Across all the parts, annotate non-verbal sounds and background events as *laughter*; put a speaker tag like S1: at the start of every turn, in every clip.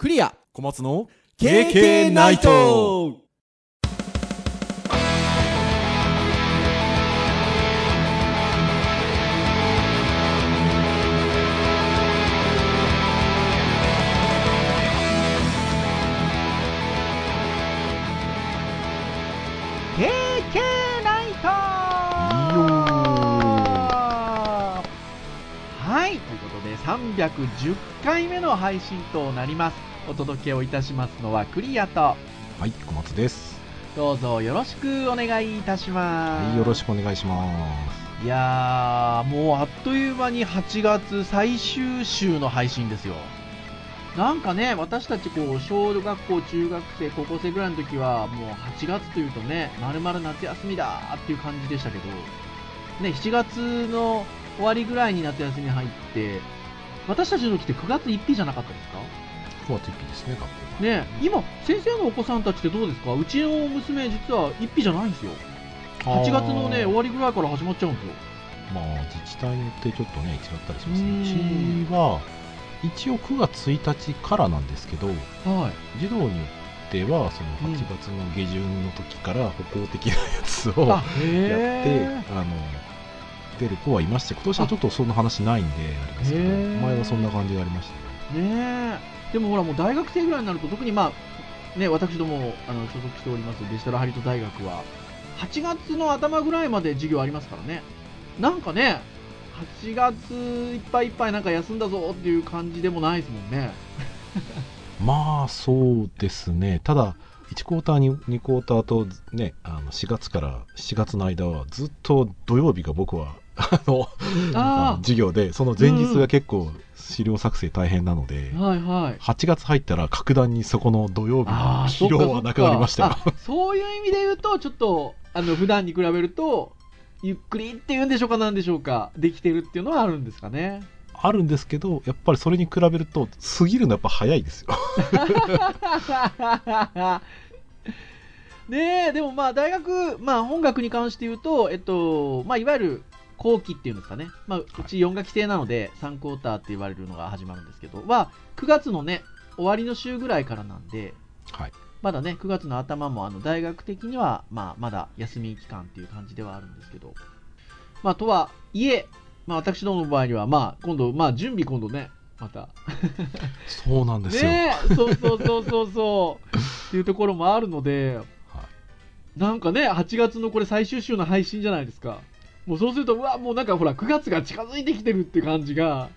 S1: クリア。
S2: 小松の
S1: KK ナイト。
S3: ナイト。はい。ということで310回目の配信となりますお届けをいたしますのはクリアと。
S2: はい小松です。
S3: どうぞよろしくお願いいたします。
S2: はいよろしくお願いしま
S3: いやーもうあっという間に8月最終週の配信ですよ。なんかね、私たちこう小学校、中学生、高校生ぐらいの時は、もう8月というとね、まるまる夏休みだっていう感じでしたけど、ね、7月の終わりぐらいに夏休み入って、私たちの時って9月1日じゃなかったですか？
S2: す9月1日ですね学校が
S3: ね、今、先生のお子さんたちってどうですか？うちの娘、実は1日じゃないんですよ。8月のね、終わりぐらいから始まっちゃうんですよ。
S2: まあ自治体によってちょっとね違ったりします
S3: うん。
S2: ねうちは一応9月1日からなんですけど
S3: はい。
S2: 児童によってはその8月の下旬の時から歩行的なやつをや
S3: あ
S2: っ、
S3: へ
S2: て
S3: ー
S2: あの出る子はいまして今年はちょっとそんな話ないんであれですけど前はそんな感じがありました。ね
S3: ねえでもほらもう大学生ぐらいになると特にまあね私どもあの所属しておりますデジタルハリウッド大学は8月の頭ぐらいまで授業ありますからね。なんかね8月いっぱいいっぱいなんか休んだぞっていう感じでもないですもんね。*laughs*
S2: まあそうですね。ただ1クォーターに2クォーターとねあの4月から7月の間はずっと土曜日が僕はあの
S3: あ *laughs*
S2: 授業でその前日が結構資料作成大変なので、
S3: あはいはい。
S2: 8月入ったら格段にそこの土曜日の
S3: あー
S2: 疲労はなくなりましたよ。
S3: そういう意味で言うとちょっとあの普段に比べるとゆっくりっていうんでしょうかなんでしょうかできてるっていうのはあるんですかね？
S2: あるんですけどやっぱりそれに比べると過ぎるのやっぱ早いですよ。
S3: ねえでもまあ大学、まあ、本学に関して言うと、えっとまあ、いわゆる後期っていうんですかね、まあ、うち4学期制なので3クォーターって言われるのが始まるんですけど。は9月のね終わりの週ぐらいからなんで
S2: はい。
S3: まだね9月の頭もあの大学的には、まあ、まだ休み期間っていう感じではあるんですけど、まあ、とはいえ、まあ、私どもの場合には、まあ、今度、まあ、準備今度ねまた。
S2: そうなんですよ、
S3: ねえそうそうそうそうそう。っていうところもあるので
S2: はい。
S3: なんかね8月のこれ最終週の配信じゃないですかもうそうするとうわもうなんかほら9月が近づいてきてるって感じが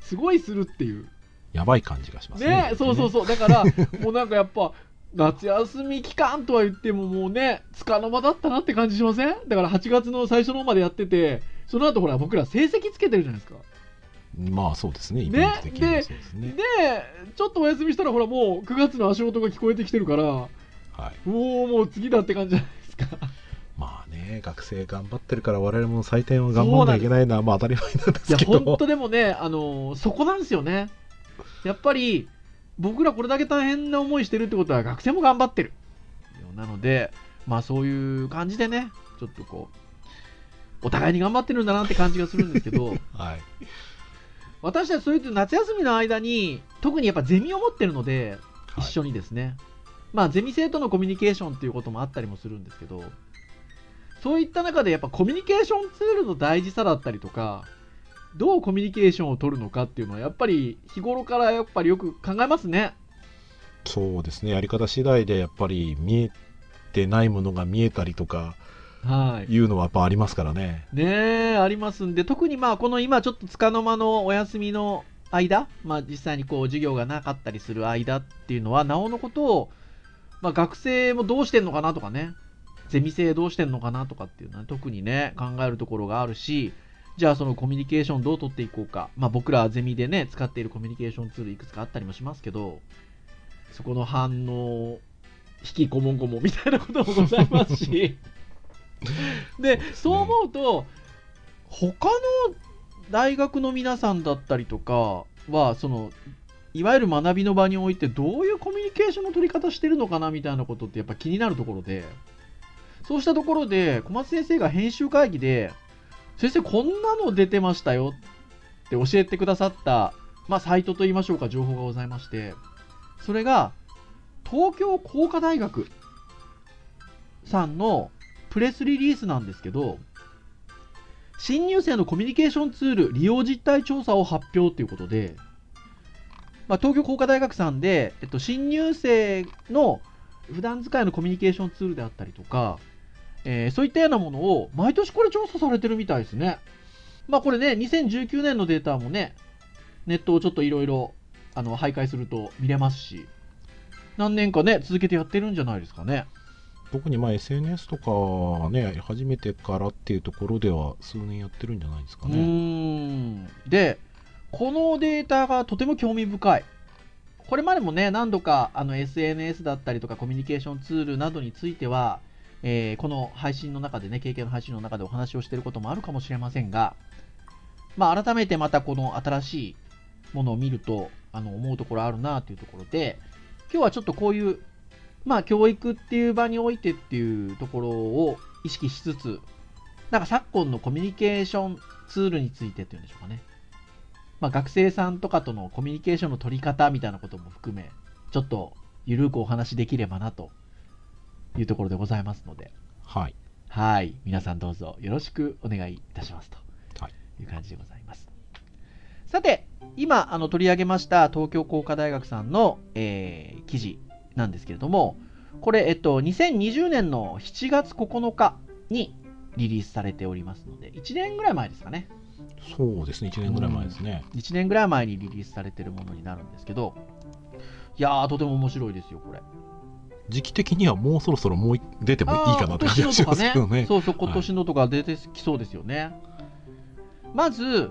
S3: すごいするっていう。
S2: やばい感じがします。ね
S3: ねそうそうそう。だからもうなんかやっぱ夏休み期間とは言ってももうねつかの間だったなって感じしません？だから8月の最初の方までやっててその後ほら僕ら成績つけてるじゃないですか。
S2: まあそうですね。イベント的にはそうですね。
S3: でちょっとお休みしたらほらもう9月の足音が聞こえてきてるから
S2: はい。
S3: もうもう次だって感じじゃない
S2: ね学生頑張ってるから我々も採点を頑張らなきゃいけないのはまあ当たり前なんで
S3: いや
S2: すけど。
S3: 本当でもねあのそこなんですよね。やっぱり僕らこれだけ大変な思いしてるってことは学生も頑張ってる。なのでまあそういう感じでねちょっとこうお互いに頑張ってるんだなって感じがするんですけど。*laughs*
S2: はい。
S3: 私たちそういう夏休みの間に特にやっぱゼミを持ってるので一緒にですね、まあゼミ生とのコミュニケーションっていうこともあったりもするんですけどそういった中でやっぱコミュニケーションツールの大事さだったりとかどうコミュニケーションを取るのかっていうのはやっぱり日頃からやっぱりよく考えますね。
S2: そうですね。やり方次第でやっぱり見えてないものが見えたりとか
S3: はい。
S2: いうのはやっぱありますからね。
S3: ねえありますんで特にまあこの今ちょっとつかの間のお休みの間、まあ、実際にこう授業がなかったりする間っていうのはなおのことを、まあ、学生もどうしてんのかなとかねゼミ生どうしてんのかなとかっていうのは特にね考えるところがあるしじゃあそのコミュニケーションどう取っていこうか、まあ、僕らゼミでね使っているコミュニケーションツールいくつかあったりもしますけどそこの反応引きこもんこもんみたいなこともございますし。*laughs* でそう思うと他の大学の皆さんだったりとかはそのいわゆる学びの場においてどういうコミュニケーションの取り方してるのかなみたいなことってやっぱ気になるところでそうしたところで小松先生が編集会議で先生こんなの出てましたよって教えてくださった、まあ、サイトといいましょうか情報がございましてそれが東京工科大学さんのプレスリリースなんですけど新入生のコミュニケーションツール利用実態調査を発表ということで、まあ、東京工科大学さんで、えっと、新入生の普段使いのコミュニケーションツールであったりとか、えー、そういったようなものを毎年これ調査されてるみたいですね。まあこれね、2019年のデータもね、ネットをちょっといろいろ徘徊すると見れますし、何年かね、続けてやってるんじゃないですかね。
S2: 特にまあ SNS とかね、初めてからっていうところでは数年やってるんじゃないですかね。
S3: で、このデータがとても興味深い。これまでもね、何度かあの SNS だったりとかコミュニケーションツールなどについては、えー、この配信の中でね、経験の配信の中でお話をしていることもあるかもしれませんが、まあ、改めてまたこの新しいものを見ると、あの思うところあるなというところで、今日はちょっとこういうまあ、教育っていう場においてっていうところを意識しつつ、なんか昨今のコミュニケーションツールについてっていうんでしょうかね。まあ、学生さんとかとのコミュニケーションの取り方みたいなことも含め、ちょっとゆるくお話できればなというところでございますので、
S2: はい。
S3: はい。皆さんどうぞよろしくお願いいたしますという感じでございます。さて、今あの取り上げました東京工科大学さんの、えー、記事なんですけれども、これ、えっと、2020年の7月9日にリリースされておりますので、1年ぐらい前ですかね。
S2: そうですね、1年ぐらい前ですね。
S3: 1年ぐらい前にリリースされてるものになるんですけど、いやー、とても面白いですよ、これ。
S2: 時期的にはもうそろそろもう出てもいいかなって気がしますけどね。
S3: ねそうそう、今年のとか出てきそうですよね。はい、まず、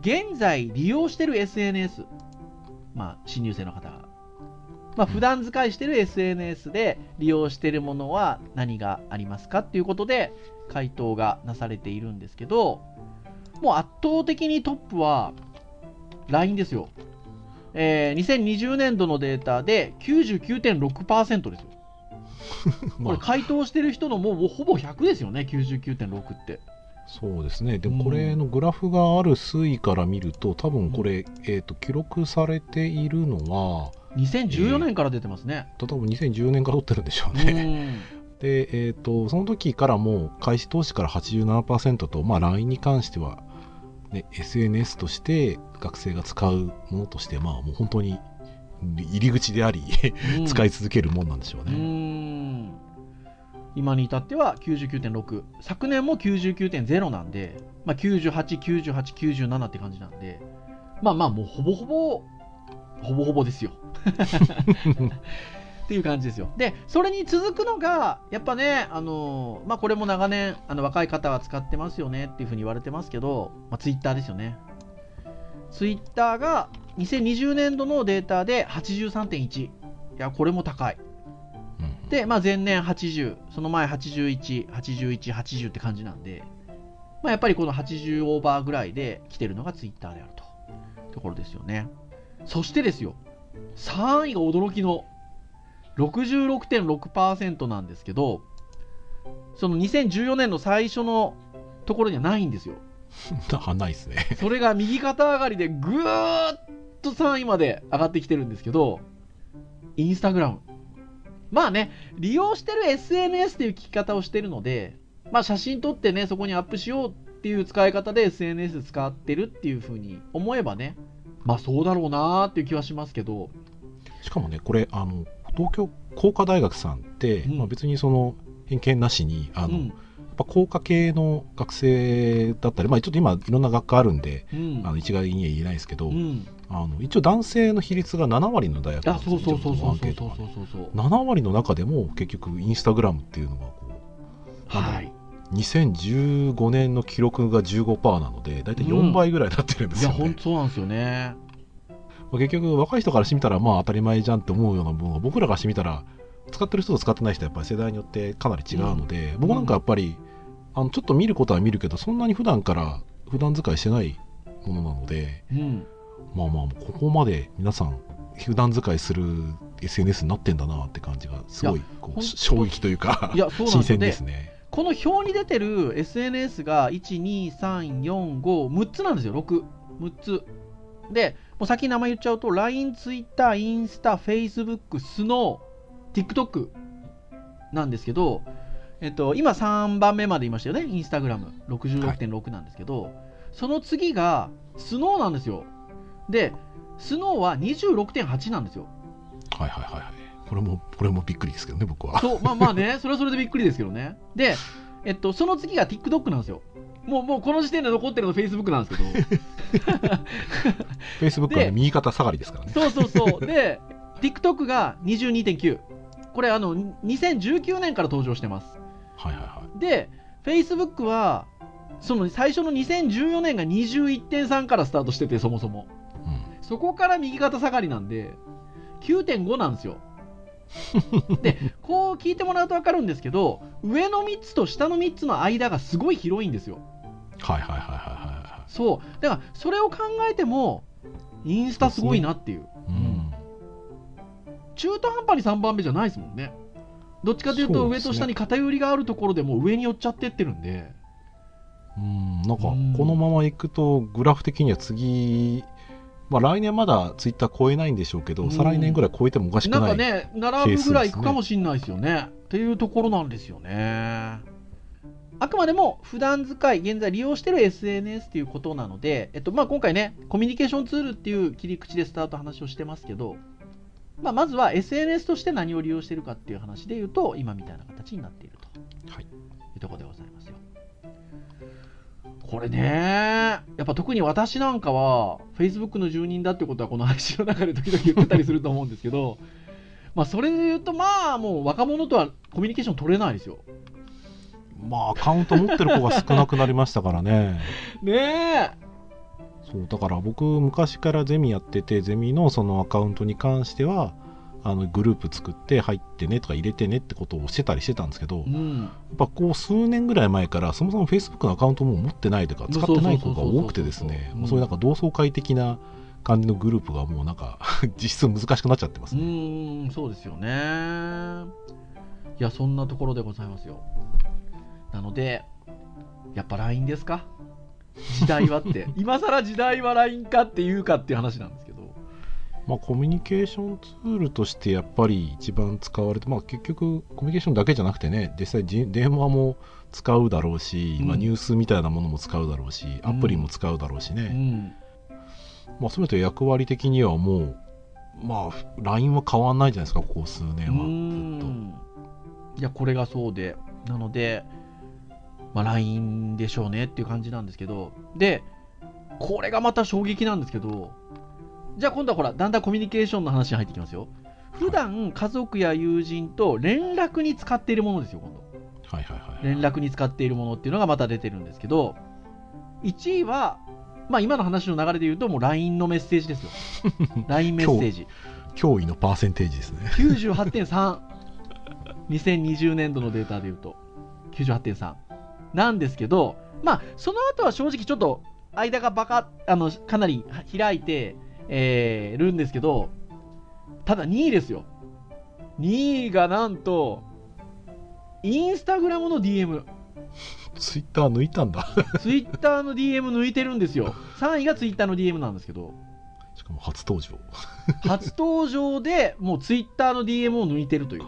S3: 現在利用してる SNS、まあ、新入生の方まあ、普段使いしてる SNS で利用してるものは何がありますかっていうことで回答がなされているんですけど、もう圧倒的にトップは LINE ですよ。えー、2020年度のデータで99.6%ですよ。*laughs* これ回答してる人のもうほぼ100ですよね、99.6って。
S2: そうですね、でもこれのグラフがある推移から見ると、多分これ、うん、えーと、記録されているのは、
S3: 2014年から出てますね。
S2: えー、多分2014年から取ってるんでしょうね。で、えーと、その時からも開始投資から87%と、まあ、LINE に関しては、ね、SNS として学生が使うものとして、まあ、もう本当に入り口であり使い続けるもんなんでしょうね。
S3: う今に至っては99.6昨年も99.0なんで、まあ、989897って感じなんでまあまあもうほぼほぼほぼほぼですよ *laughs* っていう感じですよ。でそれに続くのがやっぱねあのまあこれも長年あの若い方は使ってますよねっていうふうに言われてますけど、まあ、ツイッターですよね。ツイッターが2020年度のデータで83.1いやこれも高い。で、まあ、前年80、その前81、81、80って感じなんで、まあ、やっぱりこの80オーバーぐらいで来てるのがツイッターであると。ところですよね。そしてですよ、3位が驚きの66.6%なんですけど、その2014年の最初のところにはないんですよ。*laughs*
S2: ないですね。
S3: それが右肩上がりでぐーっと3位まで上がってきてるんですけど、インスタグラム。まあね、利用してる SNS っていう聞き方をしてるので、まあ写真撮ってね、そこにアップしようっていう使い方で SNS 使ってるっていう風に思えばね、まあそうだろうなーっていう気はしますけど。
S2: しかもね、これ、あの、東京工科大学さんって、うん、まあ、別にその偏見なしに、あの、うん。ぱ工科系の学生だったり、まあ、ちょっと今いろんな学科あるんで、うん、あの一概には言えないですけど、うん、あの一応男性の比率が7割の大学なんですよそうそうそうそうそう。そうそう7割の中でも結局インスタグラムっていうのがこうはい、2015年の記録が15%なので大体4倍ぐらいになってるんですよ、ね、
S3: いや本当なんですよね
S2: 結局若い人からしてみたらまあ当たり前じゃんって思うような部分が僕らがしてみたら使ってる人と使ってない人はやっぱり世代によってかなり違うので、うん、僕なんかやっぱり、あのちょっと見ることは見るけどそんなに普段から普段使いしてないものなので、うん、まあまあここまで皆さん普段使いする SNS になってんだなって感じがすごいこう衝撃というかいやそう新鮮ですね。
S3: この表に出てる SNS が12345 6つなんですよ。66つ。でう先に名前言っちゃうと LINE、Twitter、インスタ、Facebook、スノー、TikTok なんですけど、えっと、今3番目まで言いましたよね、インスタグラム66.6なんですけど、その次がスノーなんですよ。で、スノーは26.8なんですよ。
S2: はいはいはいはい。これも、これもびっくりですけどね、僕は。
S3: そう、まあまあね、それはそれでびっくりですけどね。で、えっと、その次が TikTok なんですよ。もう、もうこの時点で残ってるの Facebook なんですけど。*laughs*
S2: Facebook はね
S3: で
S2: 右肩下がりですからね。
S3: そうそうそう。で、TikTok が22.9。これ、あの、2019年から登場してます。
S2: はいはいはい。
S3: で、Facebook は、その最初の2014年が21.3からスタートしてて、そもそも。
S2: うん。
S3: そこから右肩下がりなんで、9.5なんですよ。*laughs* で、こう聞いてもらうと分かるんですけど、上の3つと下の3つの間がすごい広いんですよ。
S2: はいはいはいはいは
S3: そう。だから、それを考えても、インスタすごいなっていう。
S2: いはい。うん。
S3: 中途半端に3番目じゃないですもんね。どっちかというと、上と下に偏りがあるところでもう上に寄っちゃってってるんで。
S2: うん、なんか
S3: うん
S2: このままいくとグラフ的には次、まあ、来年まだツイッター超えないんでしょうけど、
S3: うん
S2: 再来年ぐらい超えてもおかしくない
S3: なんかね、並ぶぐらいいくかもしれないですよね。っていうところなんですよね。あくまでも普段使い、現在利用している SNS っていうことなので、えっとまあ、今回ね、コミュニケーションツールっていう切り口でスタート話をしてますけど、まあ、まずは SNS として何を利用しているかっていう話で言うと、今みたいな形になっていると。
S2: はい
S3: いうところでございますよ。これね、やっぱ特に私なんかは、Facebook の住人だってことは、この配信の中で時々言ってたりすると思うんですけど、*laughs* まあそれで言うと、まあもう若者とはコミュニケーション取れないですよ。
S2: まあアカウント持ってる子が少なくなりましたからね。*laughs*
S3: ね
S2: そうだから僕昔からゼミやっててゼミのそのアカウントに関してはあのグループ作って入ってねとか入れてねってことをしてたりしてたんですけど、
S3: え。うん。
S2: やっぱこう数年ぐらい前からそもそも Facebook のアカウントも持ってないとか使ってない子が多くてですねそういうなんか同窓会的な感じのグループがもうなんか *laughs* 実質難しくなっちゃってます
S3: う
S2: ね。
S3: ーん、そうですよね。いや、そんなところでございますよ。なので、やっぱ LINE ですか？時代はって。*laughs* 今更時代は LINE かっていうかっていう話なんですけど。
S2: まあ、コミュニケーションツールとしてやっぱり一番使われて、まあ、結局コミュニケーションだけじゃなくてね実際じ電話も使うだろうし、
S3: うん
S2: まあ、ニュースみたいなものも使うだろうしアプリも使うだろうし
S3: う
S2: ね、
S3: ん。
S2: まあ、そういうと役割的にはもうまあ LINE は変わんないじゃないですかここ数年
S3: う
S2: はずっ
S3: んいや、これがそうで。なので、まあ、LINE でしょうねっていう感じなんですけど。で、これがまた衝撃なんですけど、じゃあ今度はほら、だんだんコミュニケーションの話に入ってきますよ。普段家族や友人と連絡に使っているものですよ、今度。
S2: とはいはいはい
S3: 連絡に使っているものっていうのがまた出てるんですけど、1位は、まあ今の話の流れで言うと、もう LINE のメッセージですよ。*laughs* LINE メッセージ。
S2: 驚異のパーセンテージですね
S3: 98.3。2020年度のデータで言うと、98.3。なんですけど、まあ、その後は正直ちょっと間がバカ、あの、かなり開いて、えーるんですけど、ただ2位ですよ。2位がなんと、インスタグラムの DM。*laughs*
S2: ツイッター抜いたんだ *laughs*
S3: ツイッターの DM 抜いてるんですよ。3位がツイッターの DM なんですけど、
S2: しかも初登場 *laughs*
S3: 初登場でもうツイッターの DM を抜いてるという。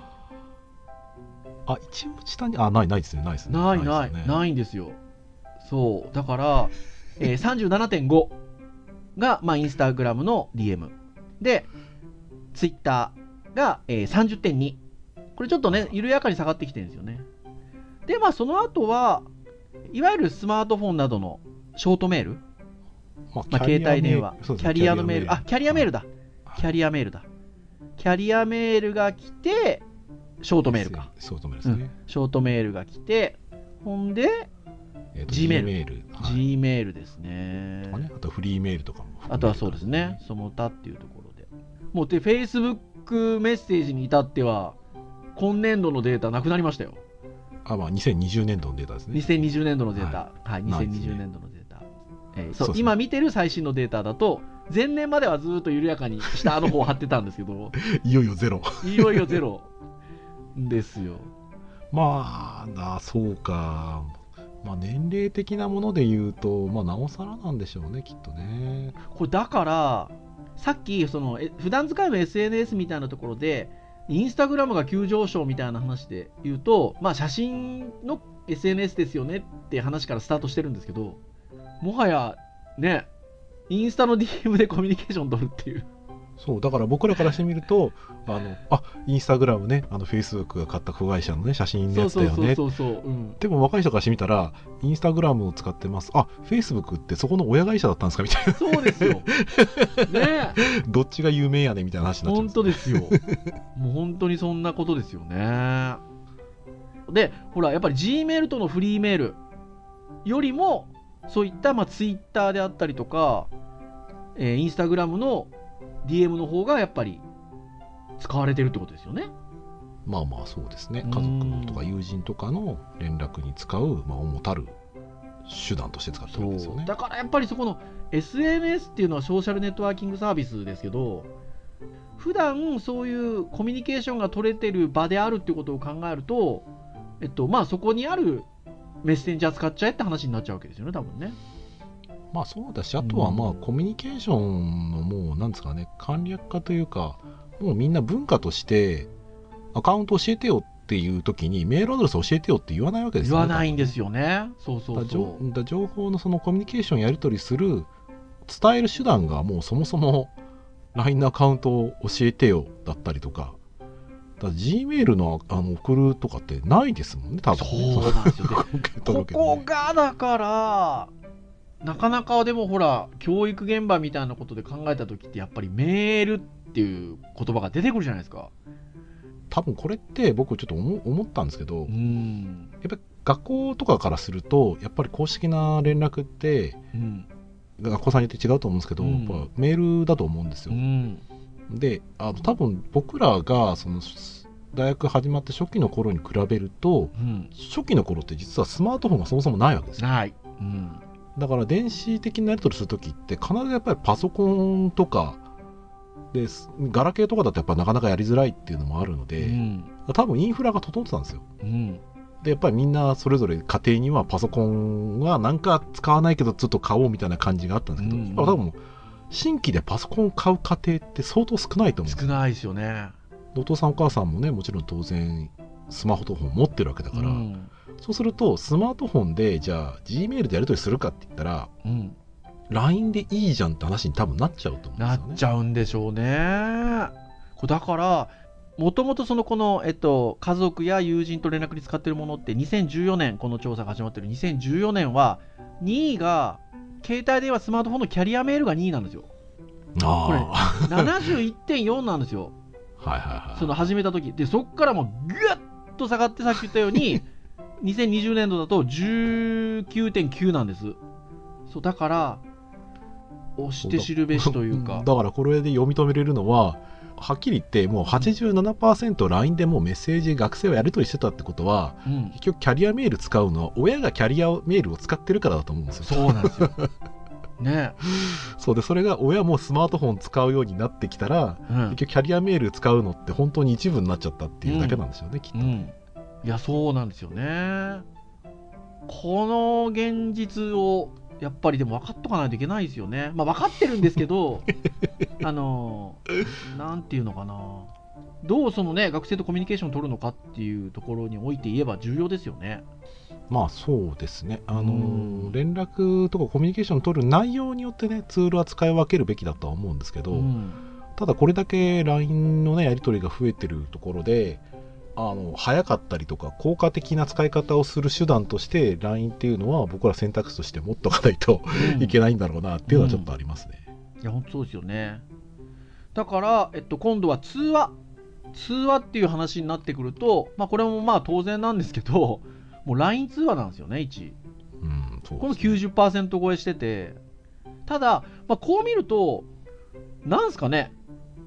S2: あ一応下にあないないですねないですね
S3: ないない、
S2: ですね
S3: ないんですよ。そう、だから、えー、37.5が、まあ、インスタグラムの DM。で、ツイッターが、えー、30.2。これちょっとね、緩やかに下がってきてるんですよね。で、まあ、その後は、いわゆるスマートフォンなどのショートメール、
S2: ま
S3: まあ、携帯電話、
S2: ね
S3: キャリアのメール、あ、キャリアメールだ。
S2: はい
S3: キャリアメールだ。キャリアメールが来て、ショートメールか。
S2: ショートメールですね、
S3: ショートメールが来て、ほんで、
S2: えーと
S3: G メール
S2: G メール、はい。
S3: G メールですね
S2: ねあとフリーメールとかも含めて。
S3: あとはそうですね、その他っていうところで。もうで、Facebook メッセージに至っては、今年度のデータなくなりましたよ。
S2: あまあ2020年度のデータですね。
S3: 2020年度のデータ。はい、
S2: ないですね。
S3: 2020年度のデータ。えーそう
S2: ね。
S3: 今見てる最新のデータだと、前年まではずっと緩やかに下の方を貼ってたんですけど、*laughs*
S2: いよいよゼロ。
S3: いよいよゼロですよ。*laughs*
S2: まあなそうかまあ年齢的なもので言うとまあなおさらなんでしょうねきっとね。
S3: これだから、さっきそのえ普段使いの SNS みたいなところでインスタグラムが急上昇みたいな話で言うと、まあ、写真の SNS ですよねって話からスタートしてるんですけどもはやねインスタの DM でコミュニケーション取るっていう。
S2: そうだから僕らからしてみるとあのあインスタグラムねあのフェイスブックが買った子会社のね写真のやつだよね。
S3: そうそうそうそう、う。ん、
S2: でも若い人からしてみたらインスタグラムを使ってます。あフェイスブックってそこの親会社だったんですか？みたいな。
S3: そうですよ。*laughs* ね。
S2: どっちが有名やねみたいな話になっちゃうん
S3: 本当ですよ。もう本当にそんなことですよね。でほらやっぱり G メールとのフリーメールよりもそういったまあツイッターであったりとか、えー、インスタグラムの DM の方がやっぱり使われてるってことですよね。
S2: まあまあそうですね家族とか友人とかの連絡に使う、まあ、主たる手段として使ってるんですよね
S3: だからやっぱりそこの SNS っていうのはソーシャルネットワーキングサービスですけど普段そういうコミュニケーションが取れてる場であるってことを考えると、えっとまあ、そこにあるメッセンジャー使っちゃえって話になっちゃうわけですよね多分ね。
S2: まあそうだしあとはまあコミュニケーションのもうなんですかね簡略化というかもうみんな文化としてアカウント教えてよっていう時にメールアドレス教えてよって言わないわけです
S3: よね。言わないんですよね。そうそう
S2: そう。だ情報のそのコミュニケーションやり取りする伝える手段がもうそもそも LINE のアカウントを教えてよだったりとか。だ G メールのあの送るとかってないですもんね多分。
S3: そうなんですよ。*laughs* ここがだからなかなかでもほら教育現場みたいなことで考えた時ってやっぱりメールっていう言葉が出てくるじゃないですか。
S2: 多分これって僕ちょっと思ったんですけどやっぱり学校とかからするとやっぱり公式な連絡って、うん、学校さんによって違うと思うんですけど、うん、やっぱメールだと思うんですよ。うん、であの多分僕らがその大学始まって初期の頃に比べると、初期の頃って実はスマートフォンがそもそもないわけですよ。
S3: ない、
S2: だから電子的なやり取りする時って必ずやっぱりパソコンとかでガラケーとかだとやっぱなかなかやりづらいっていうのもあるので、うん、多分インフラが整ってたんですよ。うん、でやっぱりみんなそれぞれ家庭にはパソコンはなんか使わないけどちょっと買おうみたいな感じがあったんですけど、うん、多分新規でパソコンを買う家庭って相当少ないと思うん
S3: です少ないですよね。
S2: お父さんお母さんもねもちろん当然スマホとフォン持ってるわけだから、うん、そうするとスマートフォンでじゃあ G メールでやり取りするかって言ったら、うん、LINE でいいじゃんって話に多分なっちゃうと思うんですよね。
S3: なっちゃうんでしょうね。だからもともとそのこの、えっと、家族や友人と連絡に使ってるものって2014年この調査が始まってる2014年は2位が携帯電話スマートフォンのキャリアメールが2位なんですよ。これ71.4なんですよ。*laughs*
S2: はいはいはい。
S3: その始めた時でそこからもうぐっと下がってさっき言ったように *laughs* 2020年度だと19.9なんです。そうだから押して知るべしというか。*laughs*
S2: だからこれで読み止めれるのははっきり言ってもう 87%LINE でもメッセージ学生をやり取りしてたってことは、うん、結局キャリアメール使うのは親がキャリアメールを使ってるからだと思うんですよ。
S3: そうなんですよ。*laughs* ね、
S2: そうでそれが親もスマートフォン使うようになってきたら、うん、結局キャリアメール使うのって本当に一部になっちゃったっていうだけなんでしょうね、うん、きっと、うん、い
S3: やそうなんですよねこの現実をやっぱりでも分かっとかないといけないですよね。まあ分かってるんですけど、*laughs* あの、なんていうのかな。どうそのね、学生とコミュニケーションを取るのかっていうところにおいて言えば重要ですよね。
S2: まあそうですね。あの、連絡とかコミュニケーションを取る内容によってね、ツールは使い分けるべきだとは思うんですけど、うん、ただこれだけ LINE のね、やり取りが増えてるところで、あの早かったりとか効果的な使い方をする手段として LINE っていうのは僕ら選択肢として持っとかないと、うん、いけないんだろうなっていうのはちょっとありますね。
S3: うん、いや本当そうですよね。だから、えっと、今度は通話。通話っていう話になってくると、まあ、これもまあ当然なんですけどもう LINE 通話なんですよね1、うん、そう、ね、この90%超えしてて。ただ、まあ、こう見るとなんすかね。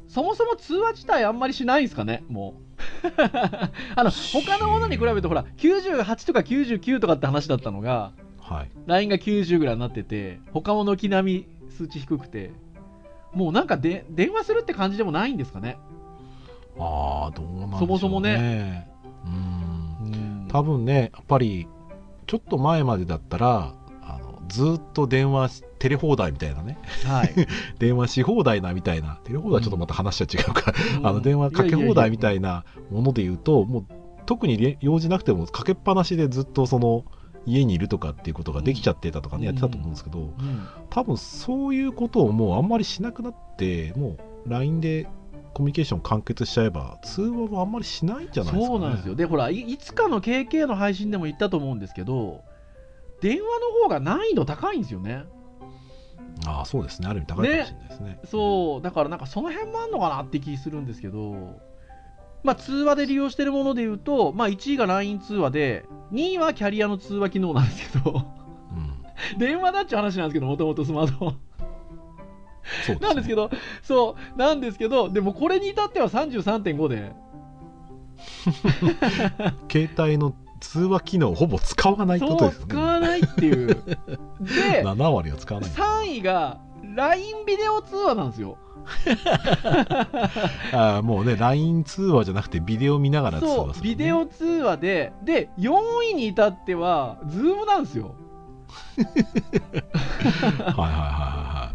S3: そもそも通話自体あんまりしないんですかねもう *laughs* あの他のものに比べるとほら98とか99とかって話だったのが、はい、LINE が90ぐらいになってて他も軒並み数値低くてもうなんかで電話するって感じでもないんですかね。
S2: ああどうなんでしょうね。
S3: そもそも
S2: ね。うん。多分ねやっぱりちょっと前までだったらずっと電話テレ放題みたいなね。
S3: はい。*laughs*
S2: 電話し放題なみたいな。テレ放題はちょっとまた話は違うか。ら、
S3: うん。
S2: あの電話かけ放題みたいなもので言うともう特に用事なくてもかけっぱなしでずっとその家にいるとかっていうことができちゃってたとかね、
S3: うん。
S2: やってたと思うんですけど
S3: うん。
S2: 多分そういうことをもうあんまりしなくなってもう LINE でコミュニケーション完結しちゃえば通話もあんまりしないんじゃないですか、ね、
S3: そうなんですよ。で、ほらい、いつかの KK の配信でも言ったと思うんですけど、電話の方が難易度高いんですよね。
S2: ああそうですね。ある意味高いかもしれないですね。
S3: そう、だからなんかその辺もあんのかなって気するんですけど、まあ、通話で利用してるもので言うと、まあ、1位が LINE 通話で、2位はキャリアの通話機能なんですけど、
S2: うん。
S3: 電話だっちゅう話なんですけど、もともとスマートフォン。
S2: ね。
S3: なんですけど、そう、なんですけど、でもこれに至っては33.5で、*laughs*
S2: 携帯の通話機能をほぼ使わないことですね。
S3: 使わないっていう。で、*laughs*
S2: 7割は使わない。
S3: 3位が LINE ビデオ通話なんですよ。*laughs*
S2: あーもうね LINE 通話じゃなくてビデオ見ながら通話する、ね、
S3: ビデオ通話でで4位に至っては Zoom なんですよ、*laughs*
S2: はいはいはいは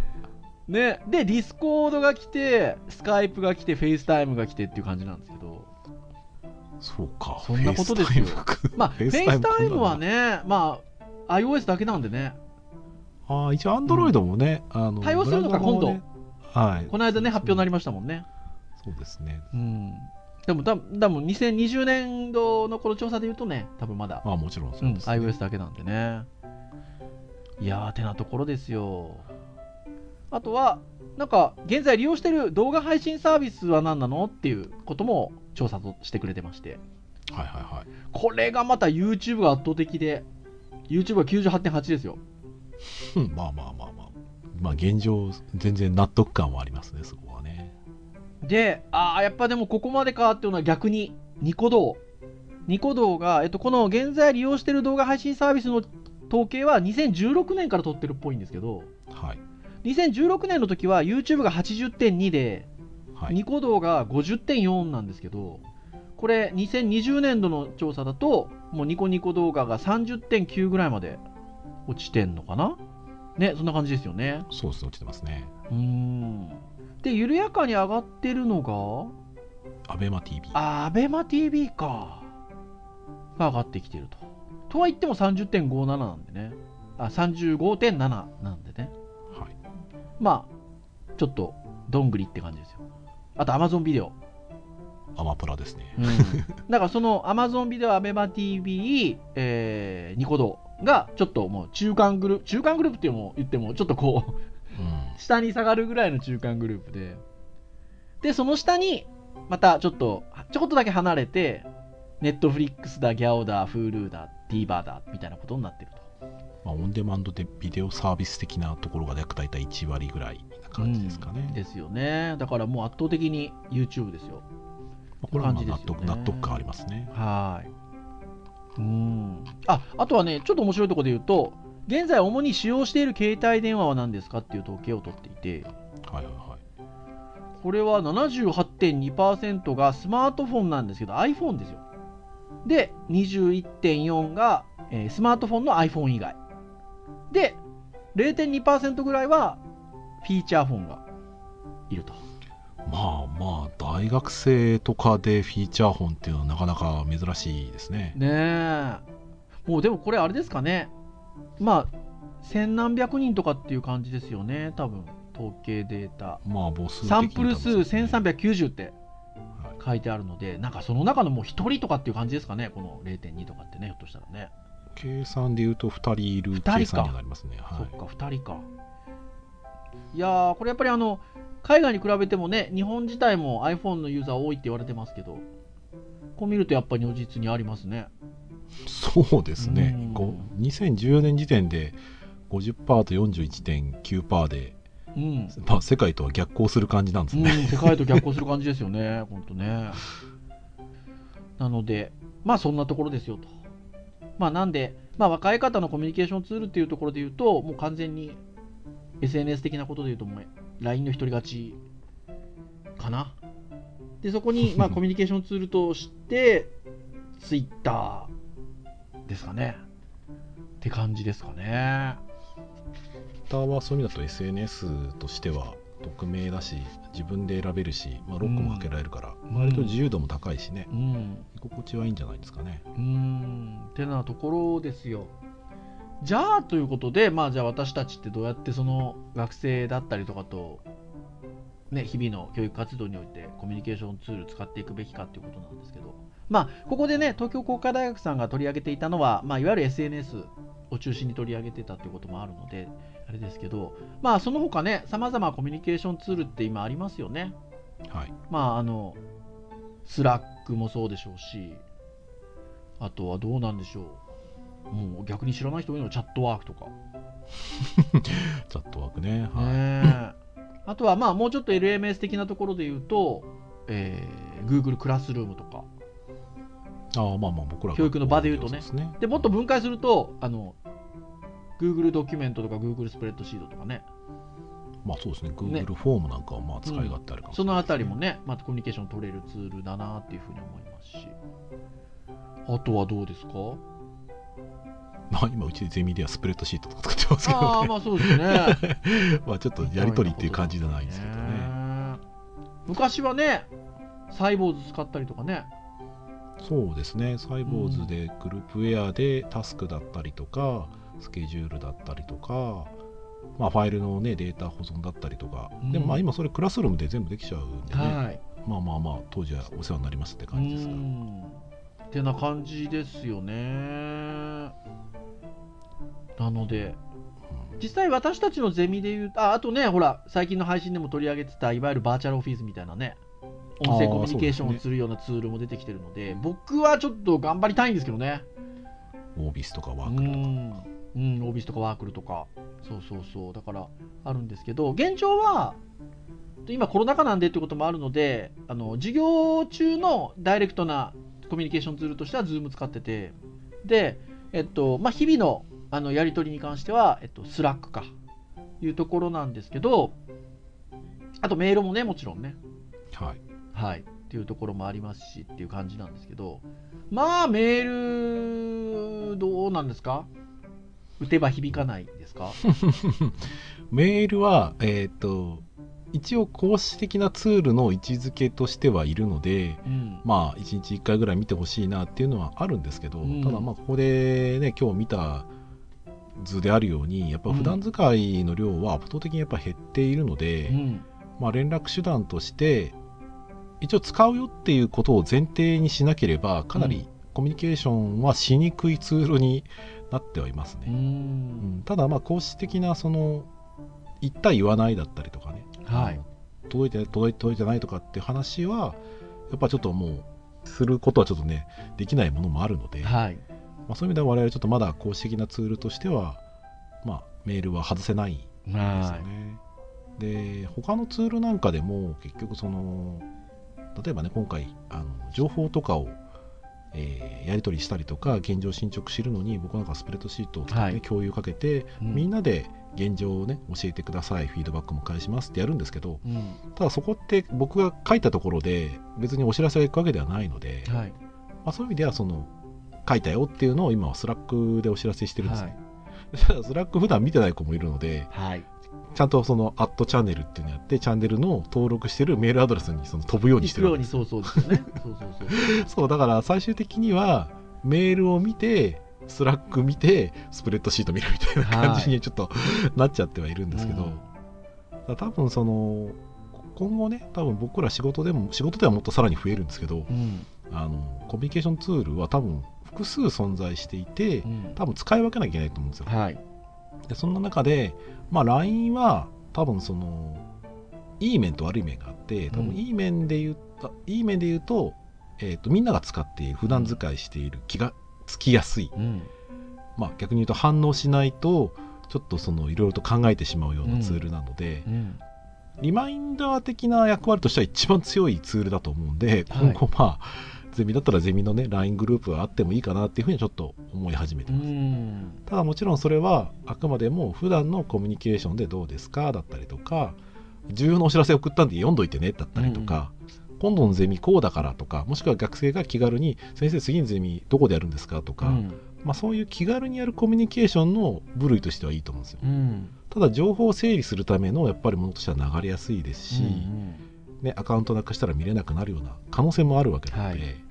S3: ね、で Discord が来て Skype が来て FaceTime が来てっていう感じなんですけど。
S2: いそうか。
S3: そんなことですよ。まあ *laughs* FaceTime はねまあ iOS だけなんでね。
S2: ああ一応 Android もね、あの
S3: 対応するのか
S2: ブラウザもねはい。
S3: この間ね発表になりましたもんね。
S2: そうですね。
S3: うん。でも多分多分2020年度のこの調査で言うとね多分まだ、
S2: まあもちろん
S3: うん、
S2: そうです、ね。
S3: iOS だけなんでね。いやーてなところですよ。あとはなんか現在利用してる動画配信サービスは何なのっていうことも調査としてくれてまして。
S2: はいはいはい。
S3: これがまた YouTube が圧倒的で YouTube は98.8ですよ。
S2: うんまあまあまあまあ。まあ現状全然納得感はありますねそこはね。
S3: でああやっぱでもここまでかっていうのは逆にニコ動。ニコ動が、えっと、この現在利用してる動画配信サービスの統計は2016年から取ってるっぽいんですけど。
S2: はい。
S3: 2016年の時は YouTube が80.2で、
S2: はい。
S3: ニコ動が50.4なんですけどこれ2020年度の調査だともうニコニコ動画が30.9ぐらいまで落ちてんのかな？ねそんな感じですよね。
S2: そうですね落ちてますね。
S3: うーん。で緩やかに上がってるのが
S2: アベマ t v
S3: あアベマ t v か。が上がってきてると。とは言っても30.57なんでね。あ35.7なんでね。
S2: はい。
S3: まあちょっとどんぐりって感じですよあと Amazon ビデオ
S2: アマプラですね。
S3: うん、*laughs* だからその Amazon ビデオ、ABEMATV、えー、ニコ動がちょっともう中間グループ、中間グループっていうのも言ってもちょっとこう、
S2: うん。
S3: 下に下がるぐらいの中間グループで、で、その下にまたちょっと、ちょこっとだけ離れて、Netflix だ、ギャオだ、Hulu だ、TVer だ、みたいなことになってると。
S2: まあ、オンデマンドでビデオサービス的なところが約大体1割ぐらいな感じですかね、
S3: うんですよね。だからもう圧倒的に YouTube ですよ。
S2: まあこれはまあ納
S3: 感じですよね
S2: 得納得感ありますね
S3: はい。うん。あ、あとはね、ちょっと面白いところで言うと、現在主に使用している携帯電話は何ですかっていう統計を取っていて、
S2: はいはいはい
S3: これは78.2%がスマートフォンなんですけど、iPhone ですよ。で、21.4が、えースマートフォンの iPhone 以外。で、0.2%ぐらいはフィーチャーフォンがいると。
S2: まあまあ大学生とかでフィーチャーフォンっていうのはなかなか珍しいですね
S3: ねえ。もうでもこれあれですかね。まあ、千何百人とかっていう感じですよね、多分統計データ。
S2: まあ母数的に
S3: サンプル数
S2: 多分そうですね
S3: 1390って
S2: はい
S3: 書いてあるので、なんかその中のもう1人とかっていう感じですかね、この0.2とかってね、ひょっとしたらね。
S2: 計算で言うと2人いる計算にはなりますねはい
S3: そっか、2人か。いやー、これやっぱりあの、海外に比べてもね、日本自体も iPhone のユーザー多いって言われてますけど、こう見るとやっぱり如実にありますね。
S2: そうですね
S3: うん
S2: こう2014年時点で50%と41.9%で、
S3: うん。
S2: まあ、世界とは逆行する感じなんです
S3: うん、
S2: ね、
S3: 世界と逆行する感じですよね、本当ね。なので、まあそんなところですよと。まあなんで、まあ若い方のコミュニケーションツールっていうところで言うと、もう完全に SNS 的なことで言うと、もう LINE の一人勝ちかな。で、そこにまあ *laughs* コミュニケーションツールとして、Twitter ですかね。って感じですかね。
S2: ターはそういう意味だと SNS としては匿名だし自分で選べるし、まあ、ロックもかけられるから、
S3: うん。
S2: 割と自由度も高いしね、
S3: うん。
S2: 居心地はいいんじゃないですかね。
S3: うーんてなところですよ。じゃあということでまあじゃあ私たちってどうやってその学生だったりとかとね日々の教育活動においてコミュニケーションツール使っていくべきかっていうことなんですけど。まあここでね東京工科大学さんが取り上げていたのは、まあ、いわゆる SNS を中心に取り上げてたっていうこともあるのであれですけどまあその他ねさまざまコミュニケーションツールって今ありますよね。
S2: はい、
S3: まああの Slack もそうでしょうしあとはどうなんでしょう。もう逆に知らない人多いのは Chatwork とか、*laughs*
S2: Chatwork ね。はい。
S3: ねえ。あとはまあもうちょっと LMS 的なところで言うと、えー Google クラスルームとか。
S2: ああまあまあ僕らが
S3: 教育の場で言うとね。
S2: で
S3: もっと分解するとあの Google ドキュメントとか Google スプレッドシートとかね。
S2: まあそうですね。Google フォームなんかはまあ使い勝手あるかもし
S3: そのあ
S2: れないですね、
S3: たりもね、またコミュニケーション取れるツールだなっていうふうに思いますし。あとはどうですか？
S2: まあ今うちでゼミではスプレッドシートとか使ってますけどね。
S3: ああまあそうですね。*laughs*
S2: まあちょっとやり取りっていう感じじゃないですけどね。
S3: ね。昔はねサイボーズ使ったりとかね。
S2: そうですね。サイボーズでグループウェアでタスクだったりとかスケジュールだったりとかまあファイルのねデータ保存だったりとか、
S3: うん。
S2: でもまあ今それクラスルームで全部できちゃうんでね、
S3: はい。
S2: まあまあまあ当時はお世話になりますって感じですが
S3: うん。ってな感じですよね。なので
S2: うん。
S3: 実際私たちのゼミで言うああとねほら最近の配信でも取り上げてたいわゆるバーチャルオフィスみたいなね音声コミュニケーションをするようなツールも出てきてるので僕はちょっと頑張りたいんですけどね。
S2: オービスとかワ
S3: う
S2: ークルとか。
S3: ん、うん、オービスとかワークルとか、そうそうそう、だからあるんですけど、現状は、今、コロナ禍なんでってこともあるので、あの授業中のダイレクトなコミュニケーションツールとしては、Zoom 使ってて、で、えっとまあ、日々のあのやり取りに関しては、えっと、Slack か、いうところなんですけど、あとメールもね、もちろんね、
S2: はい。
S3: はい、っていうところもありますしっていう感じなんですけど、まあ、メール、どうなんですか？打てば響かないですか？*laughs*
S2: メールは、えっ、と、一応公式的なツールの位置づけとしてはいるので、
S3: うん。
S2: まあ、1日1回ぐらい見てほしいなっていうのはあるんですけど、
S3: うん
S2: ただ、まあ、ここでね、今日見た図であるように、やっぱ普段使いの量は圧倒的にやっぱ減っているので、
S3: うん。
S2: まあ、連絡手段として、一応使うよっていうことを前提にしなければ、かなりコミュニケーションはしにくいツールになってはいますね。
S3: う。
S2: うんんただまあ公式的なその言った言わないだったりとかね、
S3: はい
S2: 届いて届いて届いてないとかって話はやっぱちょっともうすることはちょっとねできないものもあるので、
S3: はい。
S2: まあ、そういう意味では我々ちょっとまだ公式的なツールとしては、まあ、メールは外せないんですよ
S3: は
S2: ね。で他のツールなんかでも結局その例えばね今回あの情報とかを、えーやり取りしたりとか現状進捗知るのに僕なんかスプレッドシートを使って、
S3: はい
S2: 共有かけて、
S3: うん
S2: みんなで現状をね教えてくださいフィードバックも返しますってやるんですけど
S3: い。うん。
S2: ただそこって僕が書いたところで別にお知らせがいくわけではないので、ま
S3: はい。
S2: あ、そういう意味ではその書いたよっていうのを今は Slack でお知らせしてるんです
S3: は
S2: ね
S3: い。。
S2: ただ Slack 普段見てない子もいるので
S3: はい。
S2: ちゃんとそのアットチャンネルっていうのやってチャンネルの登録してるメールアドレスにその飛ぶように、してるわけです
S3: そうそうですね。そうそうそう。
S2: そうだから最終的にはメールを見て Slack 見てスプレッドシート見るみたいな感じにちょっとなっちゃってはいるんですけど、
S3: うん
S2: 多分その今後ね多分僕ら仕事でも仕事ではもっとさらに増えるんですけど
S3: うん。
S2: あのコミュニケーションツールは多分複数存在していて
S3: うん。
S2: 多分使い分けなきゃいけないと思うんですよ
S3: はい。
S2: でそんな中で、まあ、LINE は多分そのいい面と悪い面があって多
S3: うん
S2: 分いい面で言うと、いい面で言うと,、えー、とみんなが使っている普段使いしている気がつきやすい、
S3: うん。
S2: まあ、逆に言うと反応しないとちょっとそのいろいろと考えてしまうようなツールなので、
S3: うん。
S2: リマインダー的な役割としては一番強いツールだと思うんで、
S3: はい
S2: 今後まあゼミだったらゼミのね LINE グループがあってもいいかなっていうふうにはちょっと思い始めて
S3: う
S2: ます。
S3: ん。
S2: ただもちろんそれはあくまでも普段のコミュニケーションでどうですかだったりとか重要なお知らせ送ったんで読んどいてねだったりとか、今度のゼミこうだからとかもしくは学生が気軽に先生次のゼミどこでやるんですかとか、
S3: うん
S2: まあ、そういう気軽にやるコミュニケーションの部類としてはいいと思うんですよ。
S3: うん
S2: ただ情報を整理するためのやっぱりものとしては流れやすいですし、
S3: うん
S2: ね、アカウントなくしたら見れなくなるような可能性もあるわけなので、
S3: はい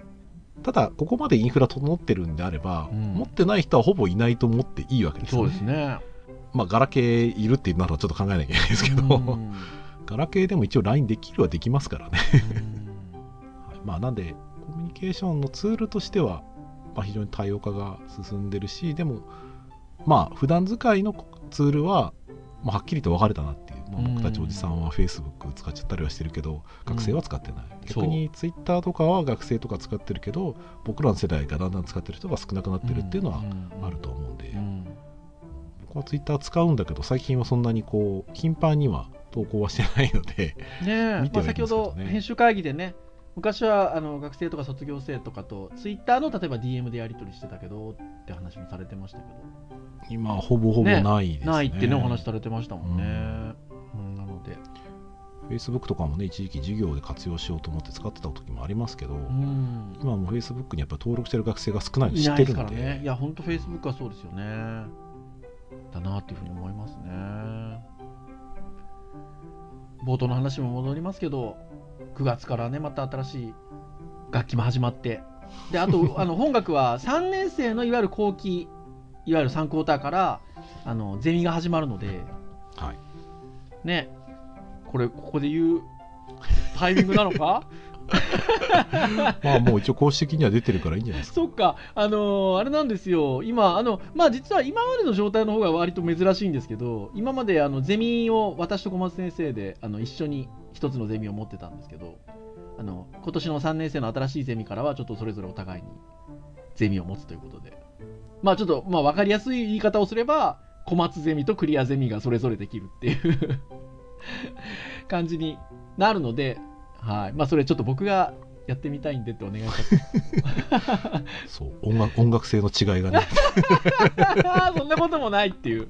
S2: ただここまでインフラ整ってるんであれば、
S3: うん
S2: 持ってない人はほぼいないと思っていいわけですよね。
S3: そうですね。
S2: まあガラケーいるってなるとちょっと考えなきゃいけないですけど、
S3: うん *laughs*
S2: ガラケーでも一応 LINE できるはできますからね。*laughs* はいまあ、なんでコミュニケーションのツールとしては、まあ、非常に多様化が進んでるしでもまあ普段使いのツールは、まあ、はっきりと分かれたなっていう、まあ、
S3: うん。
S2: 僕たちおじさんは Facebook 使っちゃったりはしてるけど学生は使ってない、
S3: そう。
S2: 逆に Twitter とかは学生とか使ってるけど僕らの世代がだんだん使ってる人が少なくなってるっていうのはあると思うんで、
S3: うん。
S2: 僕は Twitter 使うんだけど最近はそんなにこう頻繁には投稿はしてないので
S3: ねえ、まあ、先ほ
S2: ど
S3: 編集会議でね、昔はあの学生とか卒業生とかと、ツイッターの例えば DM でやり取りしてたけどって話もされてましたけど、
S2: 今はほぼほぼないですね
S3: ないってね、お話されてましたもんね。うんなので、
S2: Facebook とかもね一時期授業で活用しようと思って使ってた時もありますけど、
S3: うん、
S2: 今はもう Facebook にやっぱ登録してる学生が少ないの知ってるので
S3: ですからね。いや、本当、Facebook はそうですよね。だなっていうふうに思いますね。冒頭の話も戻りますけど、9月からね、また新しい楽器も始まって、であと *laughs* あの本学は3年生のいわゆる後期、いわゆる3クォーターからあのゼミが始まるので、
S2: はい、
S3: ね、これ、ここで言うタイミングなのか？*laughs*
S2: まあもう一応公式的には出てるからいいんじゃないですか。
S3: そっか、あのーあれなんですよ、今、あのまあ、実は今までの状態の方が割と珍しいんですけど、今まであのゼミを私と小松先生であの一緒に一つのゼミを持ってたんですけど、あの今年の3年生の新しいゼミからは、ちょっとそれぞれお互いにゼミを持つということで、まあちょっと、まあ、分かりやすい言い方をすれば、小松ゼミとクリアゼミがそれぞれできるっていう *laughs* 感じになるので、はい。まあ、それちょっと僕がやってみたいんでってお願いします。*laughs*
S2: そう音楽音楽性の違いがね *laughs*
S3: そんなこともないっていう。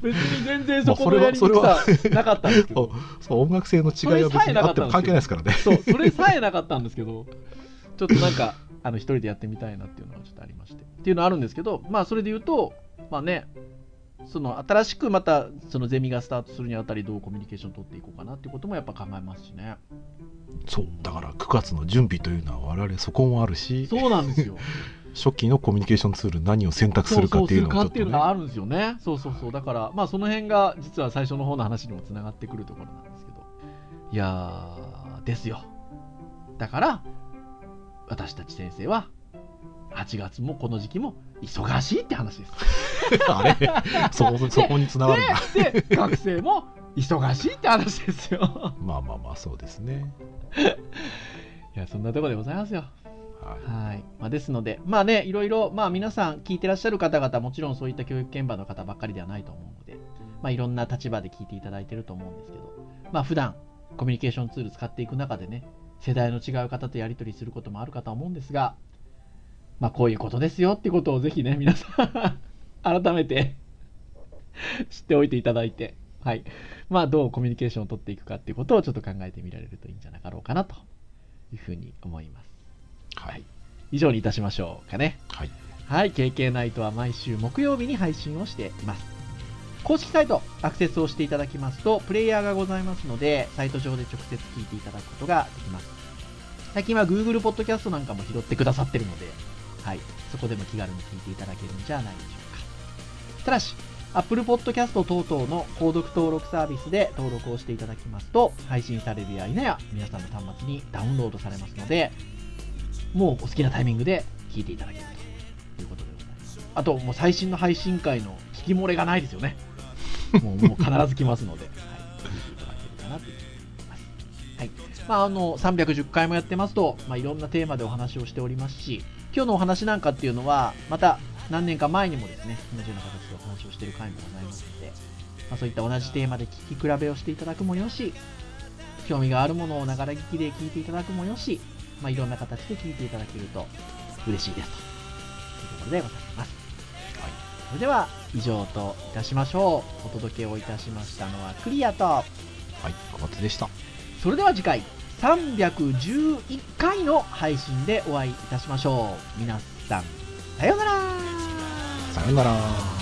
S3: 別に全然そこ
S2: まあ
S3: のやりにくさなかったんですけ *laughs*
S2: そう
S3: ど。
S2: そう音楽性の違いは別にあっても関係ないですからね
S3: そう、それさえなかったんですけど、ちょっとなんか、あの、一人でやってみたいなっていうのがちょっとありまして。っていうのはあるんですけど、まあ、それで言うと、まあね、その新しくまたそのゼミがスタートするにあたりどうコミュニケーション取っていこうかなっていうこともやっぱ考えますしね。
S2: そうだから9月の準備というのは我々そこもあるし
S3: そうなんですよ。*laughs*
S2: 初期のコミュニケーションツール何を選択するかっていうの
S3: そうそうするかっていう
S2: もちょっとね
S3: あるんですよね。そうそうそう。だから、まあその辺が実は最初の方の話にもつながってくるところなんですけど。いやー、ですよ。だから、私たち先生は、8月もこの時期も忙しいって話です。*laughs*
S2: あれ？*laughs* そこそこにつながるんだ
S3: で、で *laughs* 学生も忙しいって話ですよ。
S2: まあまあまあそうですね
S3: いや、そんなところでございますよ。
S2: はい
S3: はいまあ、ですので、まあね、いろいろ、まあ、皆さん聞いてらっしゃる方々、もちろんそういった教育現場の方ばっかりではないと思うので、まあ、いろんな立場で聞いていただいてると思うんですけど、まあ普段コミュニケーションツール使っていく中でね、世代の違う方とやり取りすることもあるかと思うんですが、まあこういうことですよってことをぜひね、皆さん改めて知っておいていただいて、はい。まあどうコミュニケーションを取っていくかっていうことをちょっと考えてみられるといいんじゃなかろうかなというふうに思います。
S2: はい
S3: 以上にいたしましょうかね。
S2: はい
S3: はい、KK ナイトは毎週木曜日に配信をしています。公式サイトアクセスをしていただきますと、プレイヤーがございますので、サイト上で直接聞いていただくことができます。最近は Google Podcast なんかも拾ってくださってるので、はい、そこでも気軽に聞いていただけるんじゃないでしょうか。ただし、Apple Podcast 等々の購読登録サービスで登録をしていただきますと、配信されるや否や皆さんの端末にダウンロードされますので、もうお好きなタイミングで聞いていただけるということでございます。あと、もう最新の配信会の聞き漏れがないですよね。*laughs* もうもう必ず来ますので、はい、聞いていただけるかなと思います。はい。まあ、あの、310回もやってますと、まあ、いろんなテーマでお話をしておりますし、今日のお話なんかっていうのは、また何年か前にもですね、同じような形でお話をしている回もございますので、まあ、そういった同じテーマで聞き比べをしていただくもよし、興味があるものをながら聞きで聞いていただくもよし、まあ、いろんな形で聞いていただけると嬉しいですというところでございます。
S2: はい
S3: それでは以上といたしましょう。お届けをいたしましたのはクリアと、
S2: はい小松でした
S3: それでは次回311回の配信でお会いいたしましょう。皆さん、さようなら
S2: さようなら